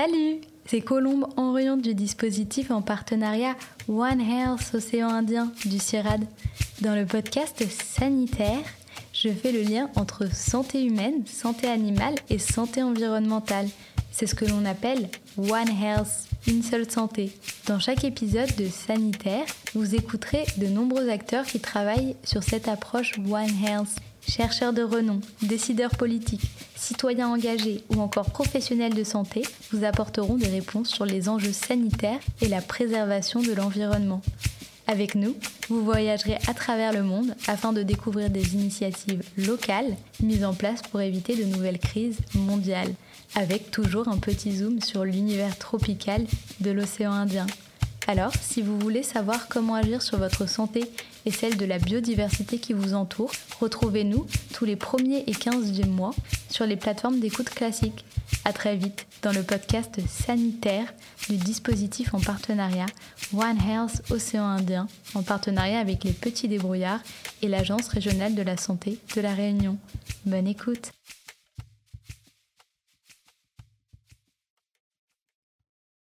Salut C'est Colombe Henrion du dispositif en partenariat One Health Océan Indien du CIRAD. Dans le podcast sanitaire, je fais le lien entre santé humaine, santé animale et santé environnementale. C'est ce que l'on appelle One Health, une seule santé. Dans chaque épisode de Sanitaire, vous écouterez de nombreux acteurs qui travaillent sur cette approche One Health chercheurs de renom, décideurs politiques, citoyens engagés ou encore professionnels de santé vous apporteront des réponses sur les enjeux sanitaires et la préservation de l'environnement. Avec nous, vous voyagerez à travers le monde afin de découvrir des initiatives locales mises en place pour éviter de nouvelles crises mondiales, avec toujours un petit zoom sur l'univers tropical de l'océan Indien. Alors, si vous voulez savoir comment agir sur votre santé et celle de la biodiversité qui vous entoure, retrouvez-nous tous les premiers et 15 du mois sur les plateformes d'écoute classiques. À très vite dans le podcast sanitaire du dispositif en partenariat One Health Océan Indien, en partenariat avec les Petits Débrouillards et l'Agence régionale de la santé de la Réunion. Bonne écoute!